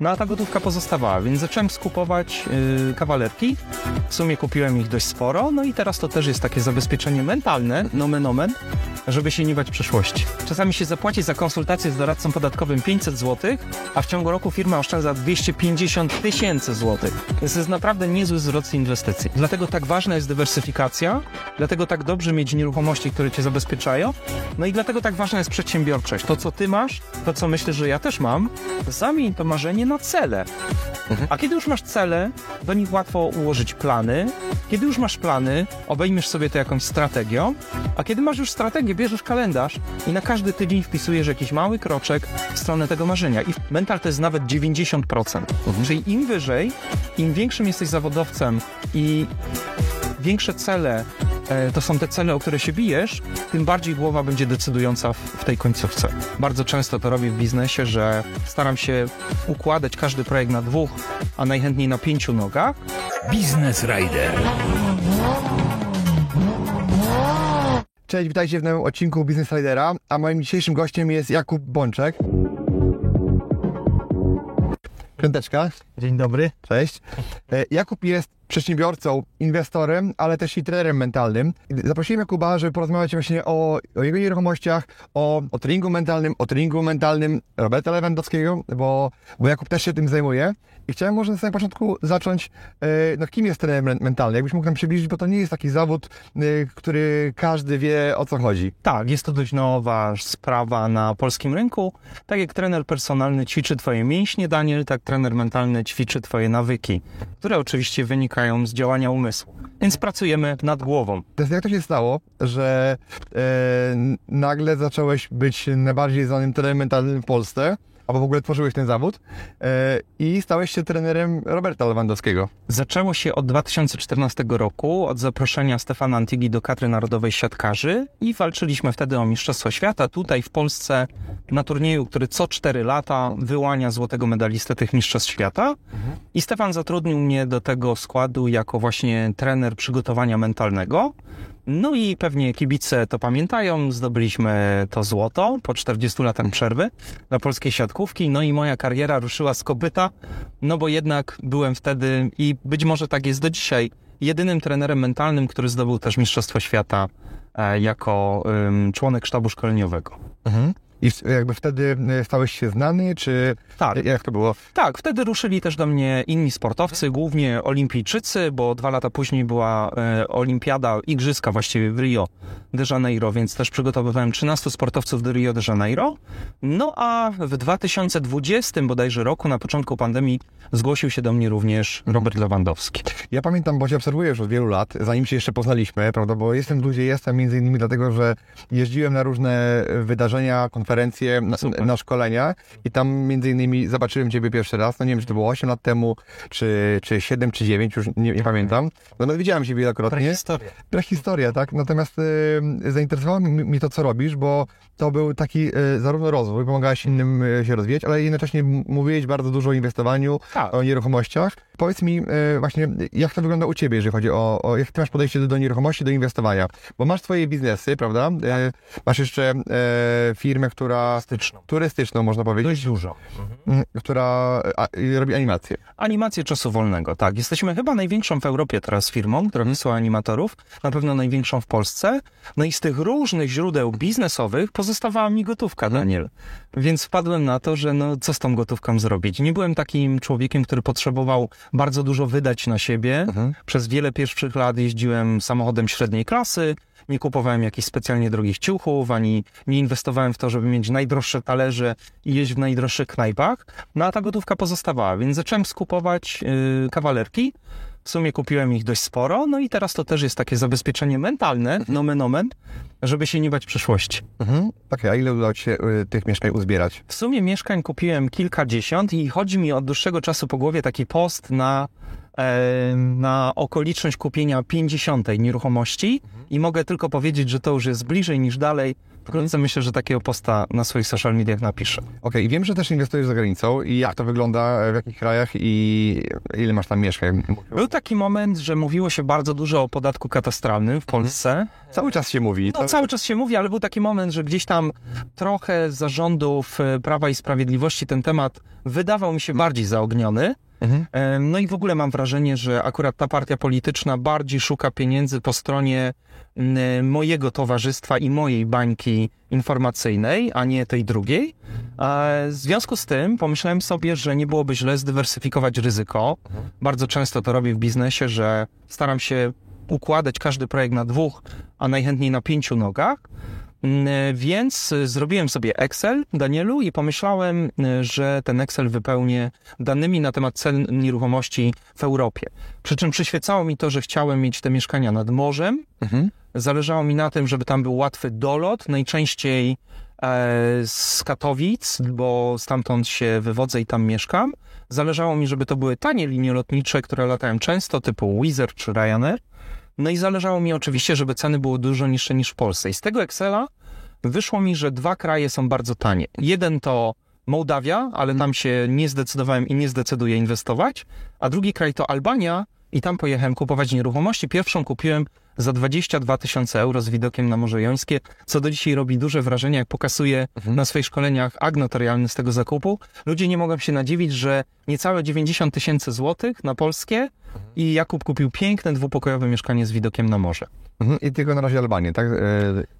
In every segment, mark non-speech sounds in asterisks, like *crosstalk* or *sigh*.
No a ta gotówka pozostawała, więc zacząłem skupować yy, kawalerki. W sumie kupiłem ich dość sporo, no i teraz to też jest takie zabezpieczenie mentalne, nomen omen, żeby się nie bać przyszłości. Czasami się zapłaci za konsultację z doradcą podatkowym 500 zł, a w ciągu roku firma oszczędza 250 tysięcy złotych. To jest naprawdę niezły wzrost inwestycji. Dlatego tak ważna jest dywersyfikacja, dlatego tak dobrze mieć nieruchomości, które cię zabezpieczają, no i dlatego tak ważna jest przedsiębiorczość. To, co ty masz, to, co myślę, że ja też mam, zamień to marzenie na cele. A kiedy już masz cele, do nich łatwo ułożyć plany. Kiedy już masz plany, obejmiesz sobie to jakąś strategią, a kiedy masz już strategię, bierzesz kalendarz i na każdy tydzień wpisujesz jakiś mały kroczek w stronę tego marzenia. I mental to jest nawet 90%. Czyli im wyżej, im większym jesteś zawodowcem i większe cele to są te cele, o które się bijesz, tym bardziej głowa będzie decydująca w, w tej końcówce. Bardzo często to robię w biznesie, że staram się układać każdy projekt na dwóch, a najchętniej na pięciu nogach. Biznes Rider. Cześć, witajcie w nowym odcinku Business Ridera, a moim dzisiejszym gościem jest Jakub Bączek. Piąteczka. Dzień dobry. Cześć. E, Jakub jest przedsiębiorcą, inwestorem, ale też i trenerem mentalnym. Zaprosiłem Jakuba, żeby porozmawiać właśnie o, o jego nieruchomościach, o, o treningu mentalnym, o treningu mentalnym Roberta Lewandowskiego, bo, bo Jakub też się tym zajmuje. I chciałem może na samym początku zacząć, e, no kim jest trener men- mentalny? Jakbyś mógł nam przybliżyć, bo to nie jest taki zawód, e, który każdy wie o co chodzi. Tak, jest to dość nowa sprawa na polskim rynku. Tak jak trener personalny ćwiczy twoje mięśnie, Daniel, tak trener mentalny ćwiczy twoje nawyki, które oczywiście wynikają z działania umysłu. Więc pracujemy nad głową. Teraz jak to się stało, że e, nagle zacząłeś być najbardziej znanym trenerem mentalnym w Polsce, albo w ogóle tworzyłeś ten zawód e, i stałeś się trenerem Roberta Lewandowskiego. Zaczęło się od 2014 roku, od zaproszenia Stefana Antigi do kadry narodowej siatkarzy i walczyliśmy wtedy o Mistrzostwo Świata tutaj w Polsce na turnieju, który co 4 lata wyłania złotego medalistę tych Mistrzostw Świata. I Stefan zatrudnił mnie do tego składu jako właśnie trener przygotowania mentalnego. No i pewnie kibice to pamiętają, zdobyliśmy to złoto po 40 latach przerwy dla polskiej siatkówki, no i moja kariera ruszyła z kopyta, no bo jednak byłem wtedy i być może tak jest do dzisiaj, jedynym trenerem mentalnym, który zdobył też Mistrzostwo Świata e, jako członek sztabu szkoleniowego. I jakby wtedy e, stałeś się znany, czy Tak. jak to było? Tak, wtedy ruszyli też do mnie inni sportowcy, głównie olimpijczycy, bo dwa lata później była e, olimpiada, igrzyska właściwie w Rio de Janeiro, więc też przygotowywałem 13 sportowców do Rio de Janeiro. No a w 2020 bodajże roku, na początku pandemii, zgłosił się do mnie również Robert Lewandowski. Ja pamiętam, bo cię obserwuję już od wielu lat, zanim się jeszcze poznaliśmy, prawda, bo jestem gdzie jestem między innymi dlatego, że jeździłem na różne wydarzenia, konferencje, na, Super. na szkolenia i tam między innymi zobaczyłem ciebie pierwszy raz, no nie wiem, czy to było 8 lat temu, czy, czy 7, czy 9, już nie, nie pamiętam. No, no widziałem cię wielokrotnie. Historia. Prehistoria, tak? Natomiast y, zainteresowało mi, to, co robisz, bo to był taki y, zarówno rozwój, pomagałeś innym y, się rozwijać, ale jednocześnie mówiłeś bardzo dużo o inwestowaniu, Tak. o nieruchomościach. Powiedz mi y, właśnie, jak to wygląda u Ciebie, jeżeli chodzi o, o jak Ty masz podejście do, do nieruchomości, do inwestowania? Bo masz swoje biznesy, prawda? E, masz jeszcze e, firmę, która... Turystyczną. Turystyczną, można powiedzieć. Dość dużo. m, Która a, robi animacje. Animację czasu wolnego, tak. Jesteśmy chyba największą w Europie teraz firmą, która wysyła animatorów, na pewno największą w Polsce. No i z tych różnych źródeł biznesowych pozostawała mi gotówka, Daniel. Więc wpadłem na to, że no co z tą gotówką zrobić. Nie byłem takim człowiekiem, który potrzebował bardzo dużo wydać na siebie. Przez wiele pierwszych lat jeździłem samochodem średniej klasy, nie kupowałem jakichś specjalnie drogich ciuchów, ani nie inwestowałem w to, żeby mieć najdroższe talerze i jeść w najdroższych knajpach. No a ta gotówka pozostawała, więc zacząłem skupować yy, kawalerki. W sumie kupiłem ich dość sporo, no i teraz to też jest takie zabezpieczenie mentalne, nomen omen, żeby się nie bać przyszłości. Mhm. Okej, a ile udało Ci się y, tych mieszkań uzbierać? W sumie mieszkań kupiłem kilkadziesiąt i chodzi mi od dłuższego czasu po głowie taki post na, na okoliczność kupienia 50 nieruchomości i mogę tylko powiedzieć, że to już jest bliżej niż dalej. Wkrótce myślę, że takiego posta na swoich social mediach napiszę. Okej, i wiem, że też inwestujesz za granicą i jak to wygląda, w jakich krajach i ile masz tam mieszkań? Był taki moment, że mówiło się bardzo dużo o podatku katastralnym w Polsce. Cały czas się mówi. No, cały czas się mówi, ale był taki moment, że gdzieś tam trochę zarządów e, Prawa i Sprawiedliwości ten temat wydawał mi się bardziej zaogniony. Mhm. Em, No i w ogóle mam wrażenie, że akurat ta partia polityczna bardziej szuka pieniędzy po stronie mojego towarzystwa i mojej bańki informacyjnej, a nie tej drugiej. E, W związku z tym pomyślałem sobie, że nie byłoby źle zdywersyfikować ryzyko. Bardzo często to robię w biznesie, że staram się układać każdy projekt na dwóch, a najchętniej na pięciu nogach. Mm, Więc y, zrobiłem sobie Excel, Danielu, i pomyślałem, y, że ten Excel wypełnię danymi na temat cen nieruchomości w Europie. Przy czym przyświecało mi to, że chciałem mieć te mieszkania nad morzem. Mhm. Zależało mi na tym, żeby tam był łatwy dolot, najczęściej e, z Katowic, bo stamtąd się wywodzę i tam mieszkam. Zależało mi, żeby to były tanie linie lotnicze, które latają często, typu Wizz Air czy Ryanair. No i zależało mi oczywiście, żeby ceny były dużo niższe niż w Polsce. I z tego Excela wyszło mi, że dwa kraje są bardzo tanie. Jeden to Mołdawia, ale tam się nie zdecydowałem i nie zdecyduję inwestować, a drugi kraj to Albania i tam pojechałem kupować nieruchomości. Pierwszą kupiłem za 22 tysiące euro z widokiem na Morze Jońskie, co do dzisiaj robi duże wrażenie, jak pokazuję na swoich szkoleniach akt notarialny z tego zakupu. Ludzie nie mogą się nadziwić, że niecałe 90 tysięcy złotych na polskie i Jakub kupił piękne dwupokojowe mieszkanie z widokiem na morze. Mhm. I tylko na razie Albanię, tak? E,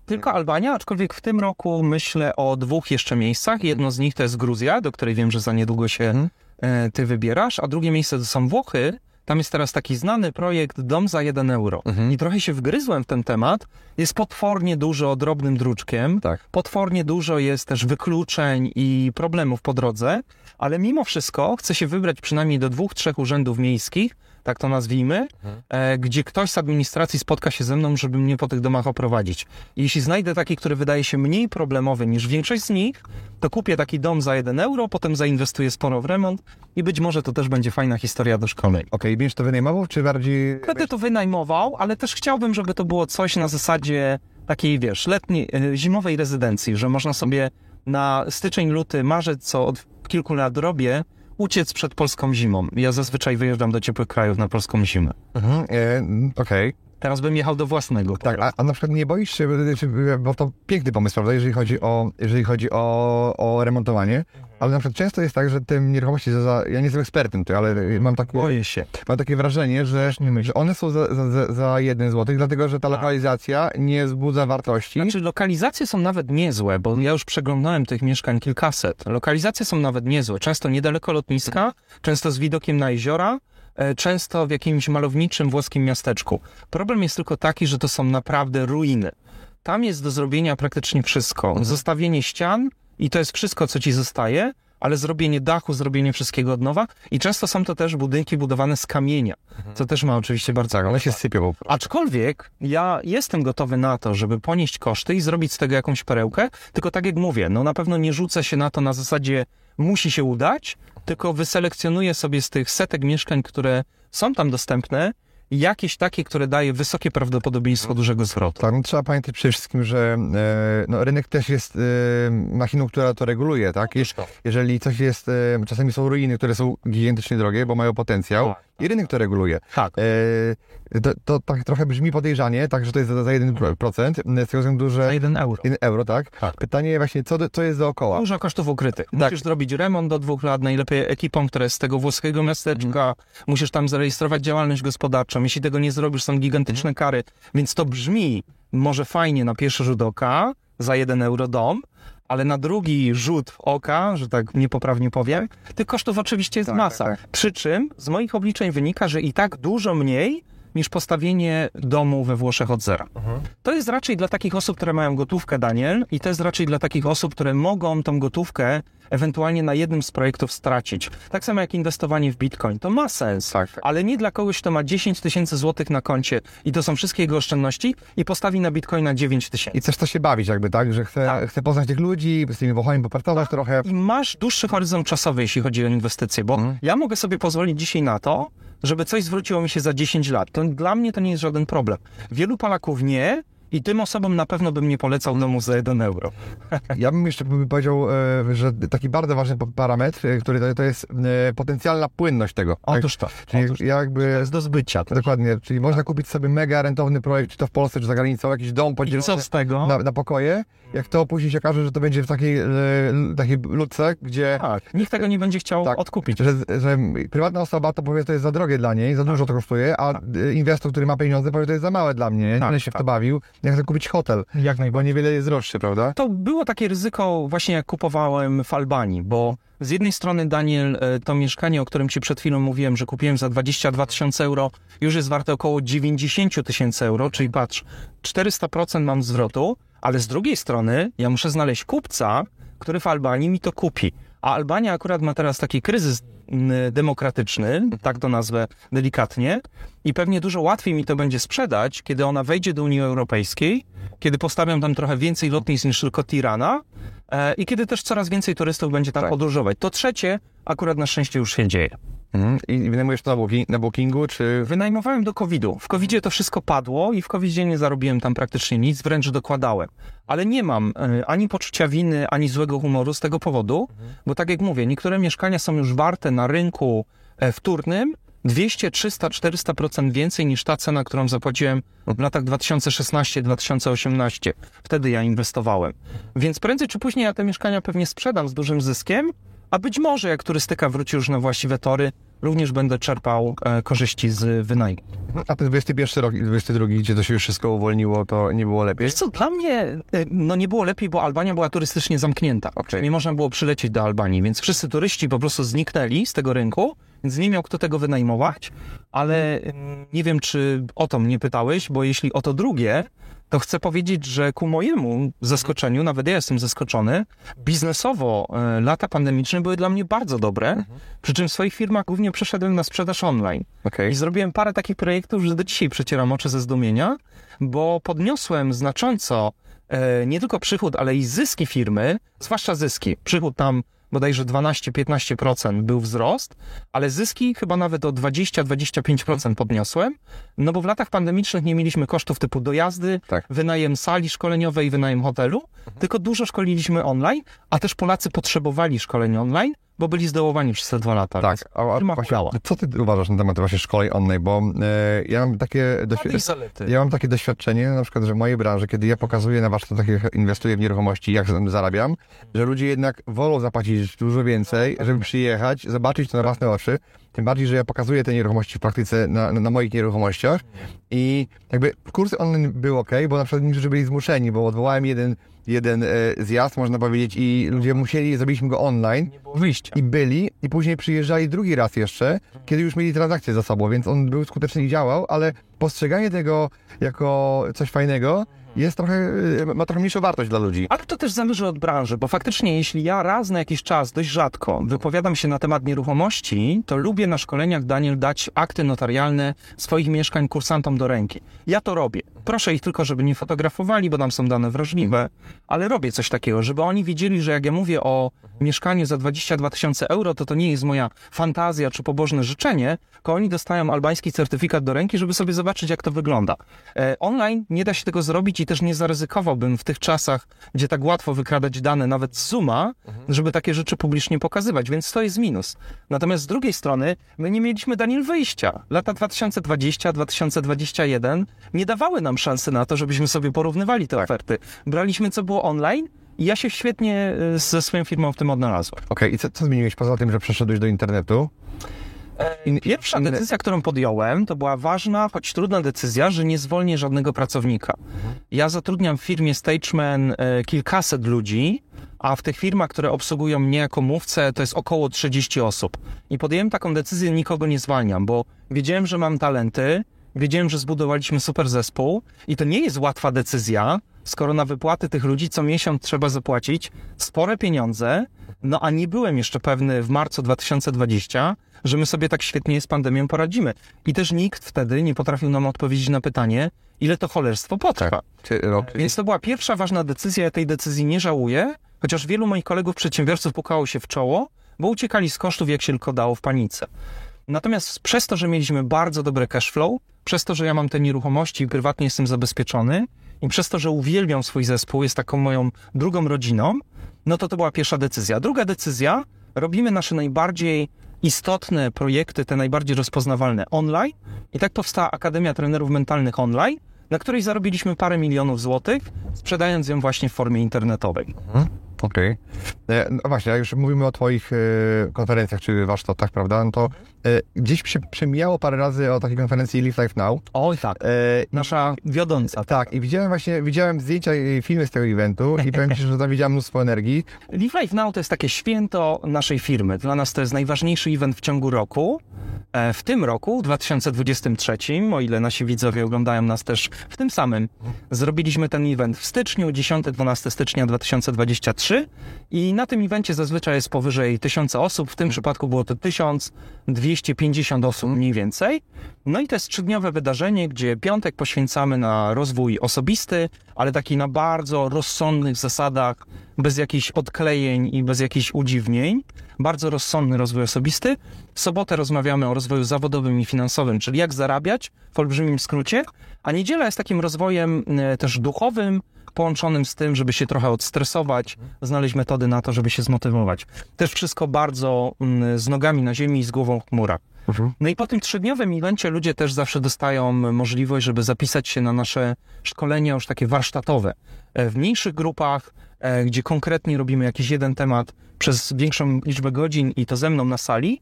Tylko Albania, aczkolwiek w tym roku myślę o dwóch jeszcze miejscach. Jedno z nich to jest Gruzja, do której wiem, że za niedługo się Mhm. e, ty wybierasz, a drugie miejsce to są Włochy. Tam jest teraz taki znany projekt Dom za 1 euro. Mhm. I trochę się wgryzłem w ten temat. Jest potwornie dużo drobnym druczkiem. Tak. Potwornie dużo jest też wykluczeń i problemów po drodze, ale mimo wszystko chcę się wybrać przynajmniej do dwóch, trzech urzędów miejskich, tak to nazwijmy, e, gdzie ktoś z administracji spotka się ze mną, żeby mnie po tych domach oprowadzić. I jeśli znajdę taki, który wydaje się mniej problemowy niż większość z nich, to kupię taki dom za 1 euro, potem zainwestuję sporo w remont i być może to też będzie fajna historia do szkoleń. Okej, będziesz to wynajmował, czy bardziej... Będę to wynajmował, ale też chciałbym, żeby to było coś na zasadzie takiej, wiesz, letniej, e, zimowej rezydencji, że można sobie na styczeń, luty, marzec, co od kilku lat robię, uciec przed polską zimą. Ja zazwyczaj wyjeżdżam do ciepłych krajów na polską zimę. Mhm. E, Okej. Teraz bym jechał do własnego. Tak, a, a na przykład nie boisz się, bo to piękny pomysł, prawda, jeżeli chodzi o, jeżeli chodzi o, o remontowanie, ale na przykład często jest tak, że te nieruchomości, za, za, ja nie jestem ekspertem tutaj, ale mam takie, Boję się. mam takie wrażenie, że, że one są za, za, za- za jeden złotych, dlatego że ta lokalizacja nie wzbudza wartości. Znaczy, lokalizacje są nawet niezłe, bo ja już przeglądałem tych mieszkań kilkaset. Lokalizacje są nawet niezłe. Często niedaleko lotniska, często z widokiem na jeziora, często w jakimś malowniczym włoskim miasteczku. Problem jest tylko taki, że to są naprawdę ruiny. Tam jest do zrobienia praktycznie wszystko. Zostawienie ścian i to jest wszystko, co ci zostaje, ale zrobienie dachu, zrobienie wszystkiego od nowa. I często są to też budynki budowane z kamienia, co też ma oczywiście bardzo Tak, one się sypią. Aczkolwiek ja jestem gotowy na to, żeby ponieść koszty i zrobić z tego jakąś perełkę, tylko tak jak mówię, no na pewno nie rzucę się na to na zasadzie musi się udać, tylko wyselekcjonuję sobie z tych setek mieszkań, które są tam dostępne, jakieś takie, które daje wysokie prawdopodobieństwo dużego zwrotu. Tak, no, trzeba pamiętać przede wszystkim, że e, no, rynek też jest e, machiną, która to reguluje, tak? Jeż, jeżeli coś jest, e, czasami są ruiny, które są gigantycznie drogie, bo mają potencjał i rynek to reguluje. Tak. E, to, to tak trochę brzmi podejrzanie, tak, że to jest za, za 1%, z tego względu, że Za jeden euro. 1 euro, tak? Tak. Pytanie właśnie, co, co jest dookoła? Dużo kosztów ukrytych. Musisz zrobić remont do dwóch lat, najlepiej ekipą, która jest z tego włoskiego miasteczka. Musisz tam zarejestrować działalność gospodarczą. Jeśli tego nie zrobisz, są gigantyczne kary. Więc to brzmi może fajnie na pierwszy rzut oka, za jeden euro dom, ale na drugi rzut oka, że tak niepoprawnie powiem, tych kosztów oczywiście jest Tak, masa. tak, Przy czym z moich obliczeń wynika, że i tak dużo mniej niż postawienie domu we Włoszech od zera. To jest raczej dla takich osób, które mają gotówkę, Daniel, i to jest raczej dla takich osób, które mogą tą gotówkę ewentualnie na jednym z projektów stracić. Tak samo jak inwestowanie w Bitcoin. To ma sens, Tak. ale nie dla kogoś, kto ma 10 tysięcy złotych na koncie i to są wszystkie jego oszczędności i postawi na Bitcoina 9 tysięcy. I też chce się bawić jakby, tak? Że chce, Tak. chce poznać tych ludzi, z tymi Włochami popracować trochę. I masz dłuższy horyzont czasowy, jeśli chodzi o inwestycje, bo Mhm. ja mogę sobie pozwolić dzisiaj na to, żeby coś zwróciło mi się za 10 lat. To dla mnie to nie jest żaden problem. Wielu Polaków nie i tym osobom na pewno bym nie polecał domu za 1 euro. Ja bym jeszcze powiedział, e, że taki bardzo ważny parametr, e, który to, to jest e, potencjalna płynność tego. tak? Otóż to. Czyli Otóż to. jakby... jest do zbycia. Dokładnie, czyli można kupić sobie mega rentowny projekt, czy to w Polsce, czy za granicą, jakiś dom I podzielony co z tego? na, na pokoje. Jak to później się okaże, że to będzie w takiej, takiej ludce, gdzie Tak, nikt tego nie będzie chciał Tak. odkupić. że, że prywatna osoba to powie, to jest za drogie dla niej, za dużo to kosztuje, a e, inwestor, który ma pieniądze, powie, to jest za małe dla mnie, nie Tak, będę się w tak. to bawił, ja chcę kupić hotel, Jak bo najbardziej. niewiele jest droższy, prawda? To było takie ryzyko właśnie jak kupowałem w Albanii, bo z jednej strony, Daniel, e, to mieszkanie, o którym ci przed chwilą mówiłem, że kupiłem za 22 tysiące euro, już jest warte około 90 tysięcy euro, czyli patrz, 400% mam zwrotu, ale z drugiej strony ja muszę znaleźć kupca, który w Albanii mi to kupi. A Albania akurat ma teraz taki kryzys mm, demokratyczny, tak to nazwę delikatnie, i pewnie dużo łatwiej mi to będzie sprzedać, kiedy ona wejdzie do Unii Europejskiej, kiedy postawią tam trochę więcej lotnisk niż tylko Tirana e, i kiedy też coraz więcej turystów będzie tam Tak. podróżować. To trzecie akurat na szczęście już się dzieje. Mhm. I wynajmujesz to na, booking, na bookingu, czy... Wynajmowałem do COVID-u. W COVID-zie to wszystko padło i w COVID-zie nie zarobiłem tam praktycznie nic, wręcz dokładałem. Ale nie mam e, ani poczucia winy, ani złego humoru z tego powodu, bo tak jak mówię, niektóre mieszkania są już warte na rynku e, wtórnym 200, 300, 400% więcej niż ta cena, którą zapłaciłem w latach 2016-2018. Wtedy ja inwestowałem. Więc prędzej czy później ja te mieszkania pewnie sprzedam z dużym zyskiem, a być może jak turystyka wróci już na właściwe tory, również będę czerpał e, korzyści z wynajmu. A ten 21 rok i 22, gdzie to się już wszystko uwolniło, to nie było lepiej? Wiesz co, dla mnie e, no nie było lepiej, bo Albania była turystycznie zamknięta. Okej. Nie można było przylecieć do Albanii, więc wszyscy turyści po prostu zniknęli z tego rynku, więc nie miał kto tego wynajmować, ale mm, nie wiem, czy o to mnie pytałeś, bo jeśli o to drugie, to chcę powiedzieć, że ku mojemu zaskoczeniu, nawet ja jestem zaskoczony, biznesowo e, lata pandemiczne były dla mnie bardzo dobre, przy czym w swoich firmach głównie przeszedłem na sprzedaż online. Okej. I zrobiłem parę takich projektów, że do dzisiaj przecieram oczy ze zdumienia, bo podniosłem znacząco e, nie tylko przychód, ale i zyski firmy, zwłaszcza zyski. Przychód tam bodajże 12-15% był wzrost, ale zyski chyba nawet o 20-25% podniosłem, no bo w latach pandemicznych nie mieliśmy kosztów typu dojazdy, Tak. wynajem sali szkoleniowej, wynajem hotelu, tylko dużo szkoliliśmy online, a też Polacy potrzebowali szkoleń online, bo byli zdołowani przez te dwa lata. Tak, a, a właśnie, co ty uważasz na temat właśnie szkoleń online, bo e, ja mam takie doświadczenie... Ja mam takie doświadczenie, na przykład, że w mojej branży, kiedy ja pokazuję na warsztatach, jak inwestuję w nieruchomości, jak zarabiam, że ludzie jednak wolą zapłacić dużo więcej, żeby przyjechać, zobaczyć to na własne oczy. Tym bardziej, że ja pokazuję te nieruchomości w praktyce na, na, moich nieruchomościach i jakby kursy online były ok, bo na przykład niektórzy byli zmuszeni, bo odwołałem jeden, jeden e, zjazd, można powiedzieć, i ludzie musieli, zrobiliśmy go online, wyjścia. i byli, i później przyjeżdżali drugi raz jeszcze, kiedy już mieli transakcję za sobą, więc on był skuteczny i działał, ale postrzeganie tego jako coś fajnego jest trochę, y, ma trochę mniejszą wartość dla ludzi. Ale to też zależy od branży, bo faktycznie jeśli ja raz na jakiś czas, dość rzadko, wypowiadam się na temat nieruchomości, to lubię na szkoleniach, Daniel, dać akty notarialne swoich mieszkań kursantom do ręki. Ja to robię. Proszę ich tylko, żeby nie fotografowali, bo tam są dane wrażliwe, ale robię coś takiego, żeby oni wiedzieli, że jak ja mówię o mieszkaniu za 22 tysiące euro, to to nie jest moja fantazja czy pobożne życzenie, tylko oni dostają albański certyfikat do ręki, żeby sobie zobaczyć, jak to wygląda. E, online nie da się tego zrobić i też nie zaryzykowałbym w tych czasach, gdzie tak łatwo wykradać dane nawet z Zooma, żeby takie rzeczy publicznie pokazywać, więc to jest minus. Natomiast z drugiej strony, my nie mieliśmy, Daniel, wyjścia. Lata 2020-2021 nie dawały nam szansy na to, żebyśmy sobie porównywali te oferty. Braliśmy, co było online i ja się świetnie e, ze swoją firmą w tym odnalazłem. Okej, i co, co zmieniłeś poza tym, że przeszedłeś do internetu? In- Pierwsza inne- decyzja, którą podjąłem, to była ważna, choć trudna decyzja, że nie zwolnię żadnego pracownika. Ja zatrudniam w firmie Stageman e, kilkaset ludzi, a w tych firmach, które obsługują mnie jako mówcę, to jest około 30 osób. I podjąłem taką decyzję, nikogo nie zwalniam, bo wiedziałem, że mam talenty, wiedziałem, że zbudowaliśmy super zespół i to nie jest łatwa decyzja, skoro na wypłaty tych ludzi co miesiąc trzeba zapłacić spore pieniądze, no a nie byłem jeszcze pewny w marcu 2020, że my sobie tak świetnie z pandemią poradzimy. I też nikt wtedy nie potrafił nam odpowiedzieć na pytanie, ile to cholerstwo potrwa. Rok? Więc to była pierwsza ważna decyzja, ja tej decyzji nie żałuję, chociaż wielu moich kolegów przedsiębiorców pukało się w czoło, bo uciekali z kosztów jak się tylko dało w panice. Natomiast przez to, że mieliśmy bardzo dobre cash flow, przez to, że ja mam te nieruchomości i prywatnie jestem zabezpieczony i przez to, że uwielbiam swój zespół, jest taką moją drugą rodziną, no to to była pierwsza decyzja. Druga decyzja, robimy nasze najbardziej istotne projekty, te najbardziej rozpoznawalne online i tak powstała Akademia Trenerów Mentalnych Online, na której zarobiliśmy parę milionów złotych, sprzedając ją właśnie w formie internetowej. Okej. E, No właśnie, jak już mówimy o Twoich e, konferencjach czy warsztatach, prawda, no to e, gdzieś przy, przemijało parę razy o takiej konferencji Live Life Now. Oj tak, E, nasza wiodąca. tak, i widziałem właśnie, widziałem zdjęcia i filmy z tego eventu i *laughs* powiem Ci, że tam widziałem mnóstwo energii. Live Life Now to jest takie święto naszej firmy. Dla nas to jest najważniejszy event w ciągu roku. W tym roku, w 2023, o ile nasi widzowie oglądają nas też w tym samym, zrobiliśmy ten event w styczniu, 10-12 stycznia 2023 i na tym evencie zazwyczaj jest powyżej 1000 osób, w tym przypadku było to 1250 osób mniej więcej. No i to jest trzydniowe wydarzenie, gdzie piątek poświęcamy na rozwój osobisty, ale taki na bardzo rozsądnych zasadach, bez jakichś odklejeń i bez jakichś udziwnień. Bardzo rozsądny rozwój osobisty. W sobotę rozmawiamy o rozwoju zawodowym i finansowym, czyli jak zarabiać w olbrzymim skrócie, a niedziela jest takim rozwojem e, też duchowym, połączonym z tym, żeby się trochę odstresować, znaleźć metody na to, żeby się zmotywować. Też wszystko bardzo mm, z nogami na ziemi i z głową w chmurach. No i po tym trzydniowym evencie ludzie też zawsze dostają możliwość, żeby zapisać się na nasze szkolenia już takie warsztatowe. E, W mniejszych grupach, e, gdzie konkretnie robimy jakiś jeden temat przez większą liczbę godzin i to ze mną na sali.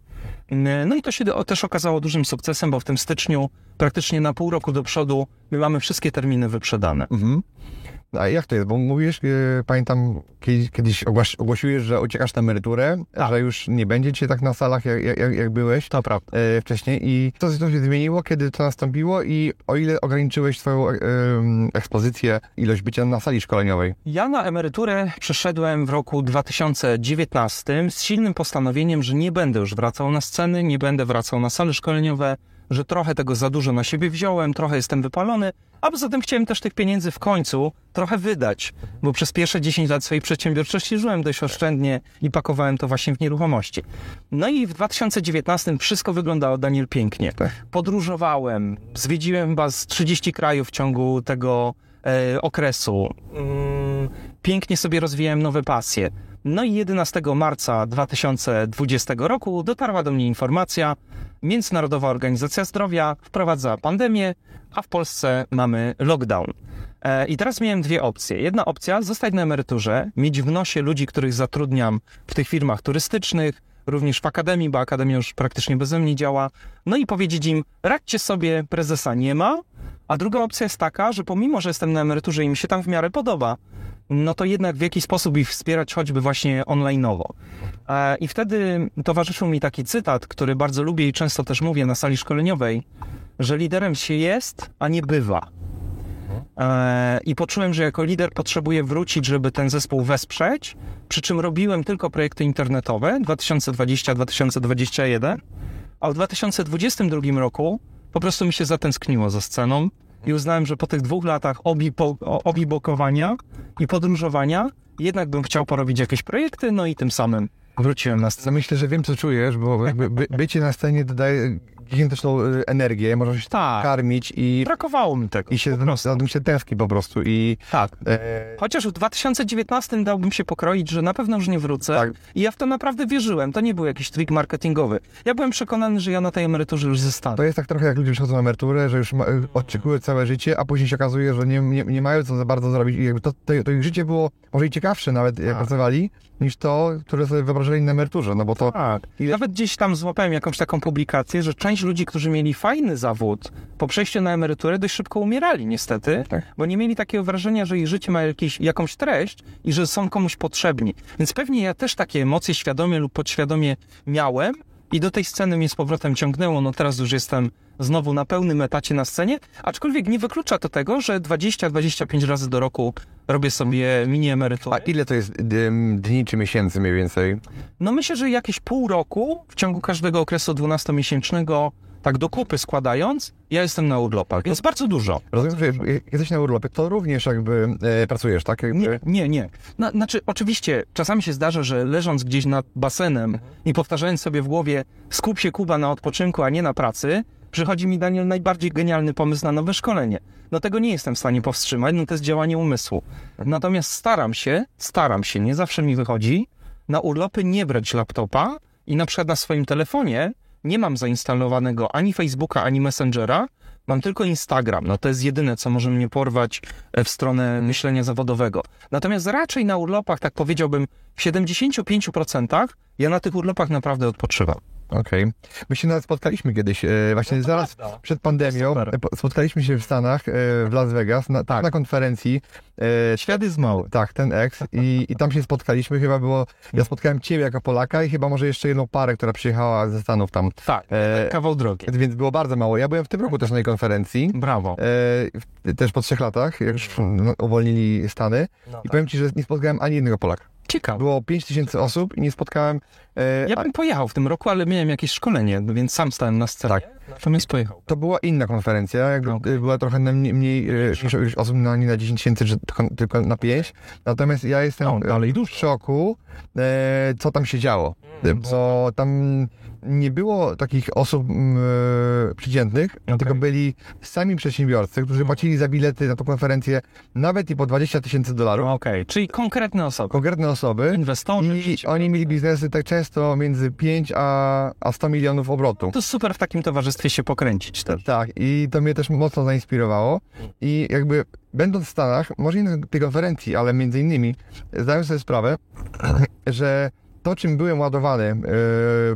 No i to się też okazało dużym sukcesem, bo w tym styczniu praktycznie na pół roku do przodu my mamy wszystkie terminy wyprzedane. Mhm. A jak to jest? Bo mówisz, e, pamiętam, kiedyś, kiedyś ogłosiłeś, że uciekasz na emeryturę, że już nie będzie cię tak na salach, jak, jak, jak byłeś To prawda. e, wcześniej. I co, co się zmieniło, kiedy to nastąpiło i o ile ograniczyłeś swoją em, ekspozycję, ilość bycia na sali szkoleniowej? Ja na emeryturę przeszedłem w roku 2019 z silnym postanowieniem, że nie będę już wracał na sceny, nie będę wracał na sale szkoleniowe, że trochę tego za dużo na siebie wziąłem, trochę jestem wypalony, a poza tym chciałem też tych pieniędzy w końcu trochę wydać, bo przez pierwsze 10 lat swojej przedsiębiorczości żyłem dość oszczędnie i pakowałem to właśnie w nieruchomości. No i w 2019 wszystko wyglądało, Daniel, pięknie. Podróżowałem, zwiedziłem chyba z 30 krajów w ciągu tego e, okresu. Mm, pięknie sobie rozwijałem nowe pasje. No i 11 marca 2020 roku dotarła do mnie informacja, Międzynarodowa Organizacja Zdrowia wprowadza pandemię, a w Polsce mamy lockdown. E, I teraz miałem dwie opcje. Jedna opcja, zostać na emeryturze, mieć w nosie ludzi, których zatrudniam w tych firmach turystycznych, również w akademii, bo akademia już praktycznie beze mnie działa, no i powiedzieć im, radźcie sobie, prezesa nie ma, a druga opcja jest taka, że pomimo, że jestem na emeryturze i mi się tam w miarę podoba, no to jednak w jakiś sposób ich wspierać choćby właśnie online'owo. E, I wtedy towarzyszył mi taki cytat, który bardzo lubię i często też mówię na sali szkoleniowej, że liderem się jest, a nie bywa. E, I poczułem, że jako lider potrzebuję wrócić, żeby ten zespół wesprzeć, przy czym robiłem tylko projekty internetowe 2020-2021, a w 2022 roku po prostu mi się zatęskniło za sceną i uznałem, że po tych dwóch latach obipo- obibokowania i podróżowania jednak bym chciał porobić jakieś projekty, no i tym samym wróciłem na scenę. Myślę, że wiem, co czujesz, bo jakby by, bycie na scenie dodaje gigantyczną e, energię, można się Tak. karmić i, Brakowało mi tego. i się za tym się tęskni po prostu i Tak. e, Chociaż w 2019 dałbym się pokroić, że na pewno już nie wrócę. Tak. I ja w to naprawdę wierzyłem. To nie był jakiś trik marketingowy. Ja byłem przekonany, że ja na tej emeryturze już zostanę. To jest tak trochę jak ludzie przychodzą na emeryturę, że już ma, odczekują całe życie, a później się okazuje, że nie, nie, nie mają co za bardzo zrobić i jakby to, to, to ich życie było może i ciekawsze nawet jak Tak. pracowali, niż to, które sobie wyobrażali na emeryturze, no bo to Tak. Ile- Nawet gdzieś tam złapałem jakąś taką publikację, że część ludzi, którzy mieli fajny zawód, po przejściu na emeryturę dość szybko umierali niestety, Tak. bo nie mieli takiego wrażenia, że ich życie ma jakieś, jakąś treść i że są komuś potrzebni. Więc pewnie ja też takie emocje świadomie lub podświadomie miałem i do tej sceny mnie z powrotem ciągnęło. No teraz już jestem znowu na pełnym etacie na scenie, aczkolwiek nie wyklucza to tego, że 20-25 razy do roku robię sobie mini emeryturę. A ile to jest dni czy miesięcy mniej więcej? No myślę, że jakieś pół roku w ciągu każdego okresu 12-miesięcznego, tak do kupy składając, ja jestem na urlopach, więc bardzo dużo. Rozumiem, że jesteś na urlopie, to również jakby e, pracujesz, tak? Jakby... Nie, nie, nie. Na, znaczy, oczywiście, czasami się zdarza, że leżąc gdzieś nad basenem i powtarzając sobie w głowie skup się Kuba na odpoczynku, a nie na pracy, przychodzi mi Daniel najbardziej genialny pomysł na nowe szkolenie. No tego nie jestem w stanie powstrzymać, no to jest działanie umysłu. Natomiast staram się, staram się, nie zawsze mi wychodzi, na urlopy nie brać laptopa i na przykład na swoim telefonie nie mam zainstalowanego ani Facebooka, ani Messengera, mam tylko Instagram. No to jest jedyne, co może mnie porwać e, w stronę myślenia zawodowego. Natomiast raczej na urlopach, tak powiedziałbym, w 75% ja na tych urlopach naprawdę odpoczywam. Okej. My się nawet spotkaliśmy kiedyś, e, właśnie zaraz przed pandemią. E, po- Spotkaliśmy się w Stanach, e, w Las Vegas, na, tak. na konferencji. E, Świat jest mały. tak, ten ex. I, I tam się spotkaliśmy. Chyba było. Ja spotkałem Ciebie jako Polaka i chyba może jeszcze jedną parę, która przyjechała ze Stanów tam. Tak, E, kawał drogi. Więc było bardzo mało. Ja byłem w tym roku też na tej konferencji. Brawo. E, też po trzech latach, jak już no, uwolnili Stany. I powiem Ci, że nie spotkałem ani jednego Polaka. Ciekawe. Było 5 tysięcy osób i nie spotkałem. E, Ja bym pojechał w tym roku, ale miałem jakieś szkolenie, no więc sam stałem na scenie. Tak. Natomiast pojechał. To była inna konferencja, jakby Okej. y, była trochę mniej, mniej ilość osób na, nie na 10 tysięcy, tylko, na 5. Natomiast ja jestem O, ale i w szoku, e, co tam się działo. Bo tam nie było takich osób e, przeciętnych, tylko byli sami przedsiębiorcy, którzy płacili za bilety na tą konferencję nawet i po 20 tysięcy dolarów. Okej, czyli konkretne osoby. Konkretne osoby. Inwestorzy. I oni mieli biznesy tak często między 5 a, a 100 milionów obrotu. To super w takim towarzystwie się pokręcić też. Tak, i to mnie też mocno zainspirowało. I jakby będąc w Stanach, może nie na tej konferencji, ale między innymi zdałem sobie sprawę, że to, czym byłem ładowany e,